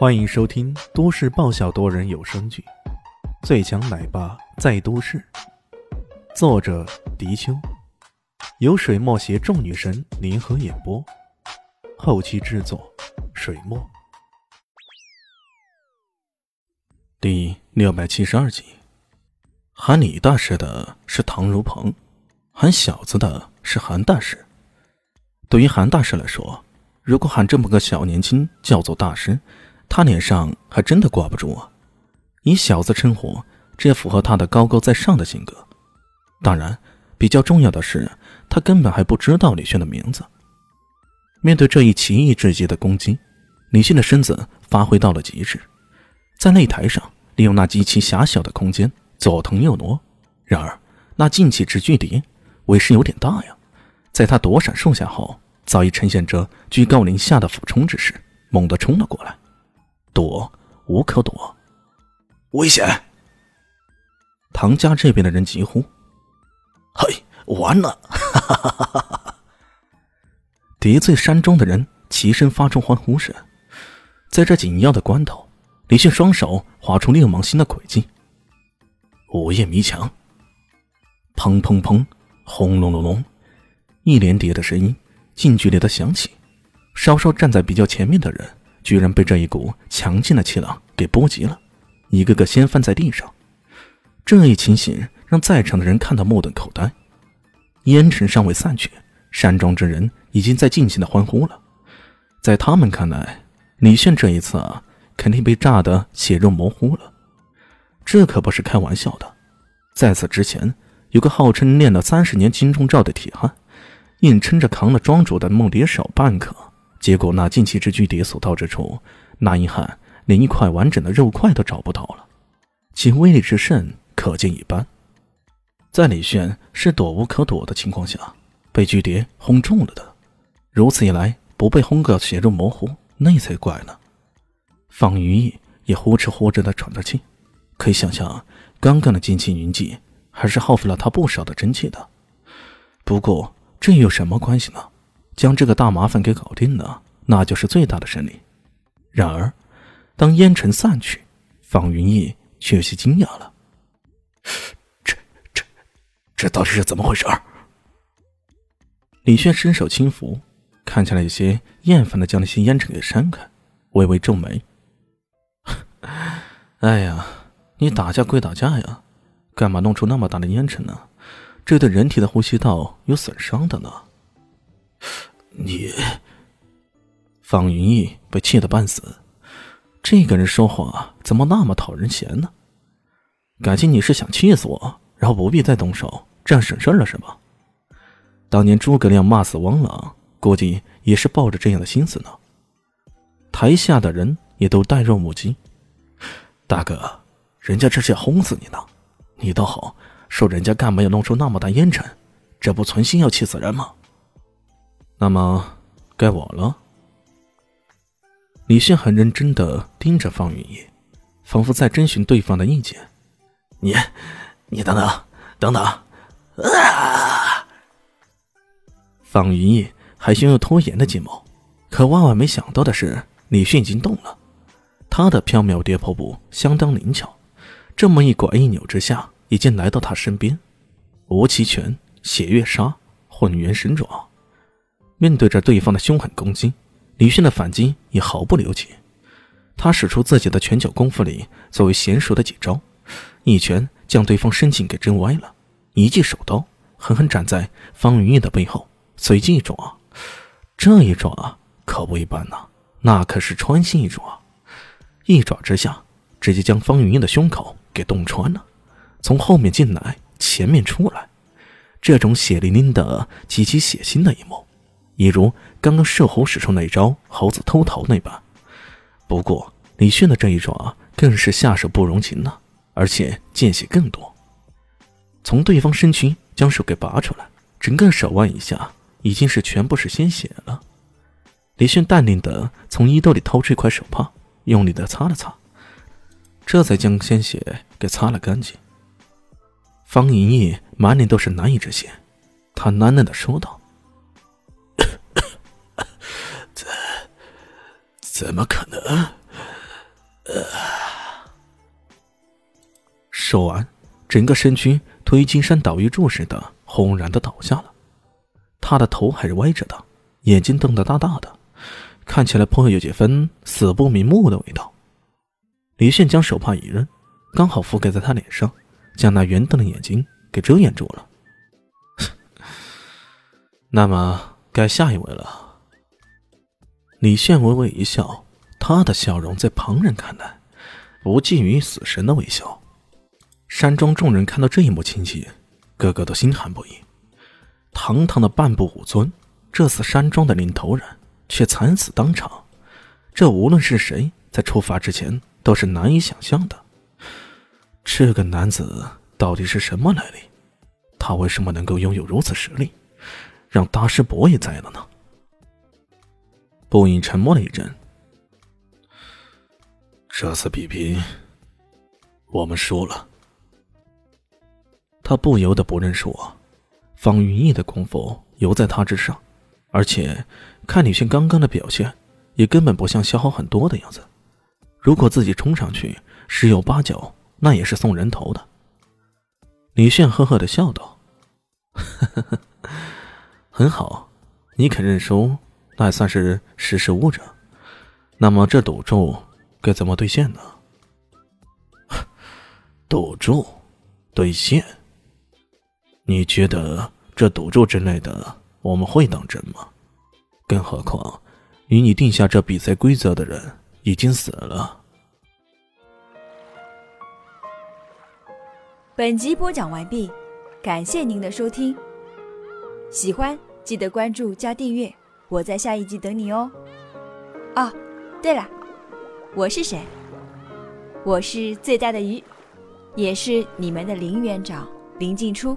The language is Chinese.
欢迎收听都市爆笑多人有声剧《最强奶爸在都市》，作者：迪秋，由水墨携众女神联合演播，后期制作：水墨。第六百七十二集，喊李大师的是唐如鹏，喊小子的是韩大师。对于韩大师来说，如果喊这么个小年轻叫做大师，他脸上还真的挂不住啊！以小子称呼，这也符合他的高高在上的性格。当然，比较重要的是，他根本还不知道李炫的名字。面对这一奇异至极的攻击，李迅的身子发挥到了极致，在擂台上利用那极其狭小的空间左腾右挪。然而，那劲气之巨敌，为师有点大呀！在他躲闪数下后，早已呈现着居高临下的俯冲之势，猛地冲了过来。躲无可躲，危险！唐家这边的人急呼：“嘿，完了！”哈哈哈哈哈！叠醉山中的人齐声发出欢呼声。在这紧要的关头，李迅双手划出六芒星的轨迹。午夜迷墙，砰砰砰，轰隆隆隆，一连叠的声音近距离的响起。稍稍站在比较前面的人。居然被这一股强劲的气浪给波及了，一个个掀翻在地上。这一情形让在场的人看得目瞪口呆。烟尘尚未散去，山庄之人已经在尽情的欢呼了。在他们看来，李炫这一次啊，肯定被炸得血肉模糊了。这可不是开玩笑的。在此之前，有个号称练了三十年金钟罩的铁汉，硬撑着扛了庄主的梦蝶手半刻。结果那禁气之巨蝶所到之处，那一汉连一块完整的肉块都找不到了，其威力之甚可见一斑。在李炫是躲无可躲的情况下，被巨蝶轰中了的，如此一来不被轰个血肉模糊，那才怪呢。方云逸也呼哧呼哧的喘着气，可以想象，刚刚的金气云际还是耗费了他不少的真气的。不过这有什么关系呢？将这个大麻烦给搞定了，那就是最大的胜利。然而，当烟尘散去，方云逸却有些惊讶了：“这、这、这到底是怎么回事？”李炫伸手轻抚，看起来有些厌烦的将那些烟尘给扇开，微微皱眉：“ 哎呀，你打架归打架呀，干嘛弄出那么大的烟尘呢？这对人体的呼吸道有损伤的呢。”你，方云逸被气得半死。这个人说话怎么那么讨人嫌呢？感情你是想气死我，然后不必再动手，这样省事了是吧？当年诸葛亮骂死汪朗，估计也是抱着这样的心思呢。台下的人也都呆若木鸡。大哥，人家这是要轰死你呢，你倒好，说人家干嘛要弄出那么大烟尘，这不存心要气死人吗？那么，该我了。李迅很认真的盯着方云逸，仿佛在征询对方的意见。你，你等等，等等！啊！方云逸还想有拖延的计谋，可万万没想到的是，李迅已经动了。他的飘渺跌破步相当灵巧，这么一拐一扭之下，已经来到他身边。无极拳、血月杀、混元神爪。面对着对方的凶狠攻击，李迅的反击也毫不留情。他使出自己的拳脚功夫里最为娴熟的几招，一拳将对方身颈给震歪了，一记手刀狠狠斩在方云逸的背后，随即一爪，这一爪可不一般呐，那可是穿心一爪，一爪之下直接将方云逸的胸口给洞穿了，从后面进来，前面出来，这种血淋淋的极其血腥的一幕。一如刚刚射猴使出那一招猴子偷桃那般，不过李炫的这一爪更是下手不容情了，而且见血更多。从对方身躯将手给拔出来，整个手腕以下已经是全部是鲜血了。李炫淡定的从衣兜里掏出一块手帕，用力的擦了擦，这才将鲜血给擦了干净。方莹莹满脸都是难以置信，她喃喃的说道。怎么可能？说完，整个身躯推金山倒玉柱似的轰然的倒下了。他的头还是歪着的，眼睛瞪得大大的，看起来颇有几分死不瞑目的味道。李炫将手帕一扔，刚好覆盖在他脸上，将那圆瞪的眼睛给遮掩住了。那么该下一位了。李炫微微一笑，他的笑容在旁人看来，不近于死神的微笑。山庄众人看到这一幕情景，个个都心寒不已。堂堂的半步武尊，这次山庄的领头人却惨死当场，这无论是谁在出发之前。都是难以想象的。这个男子到底是什么来历？他为什么能够拥有如此实力，让大师伯也栽了呢？不隐沉默了一阵。这次比拼，我们输了。他不由得不认识我！方云逸的功夫犹在他之上，而且看李迅刚刚的表现，也根本不像消耗很多的样子。如果自己冲上去，十有八九那也是送人头的。李炫呵呵的笑道：“ 很好，你肯认输，那也算是识时务者。那么这赌注该怎么兑现呢？”赌注兑现？你觉得这赌注之类的我们会当真吗？更何况，与你定下这比赛规则的人。已经死了。本集播讲完毕，感谢您的收听。喜欢记得关注加订阅，我在下一集等你哦。哦，对了，我是谁？我是最大的鱼，也是你们的林园长林静初。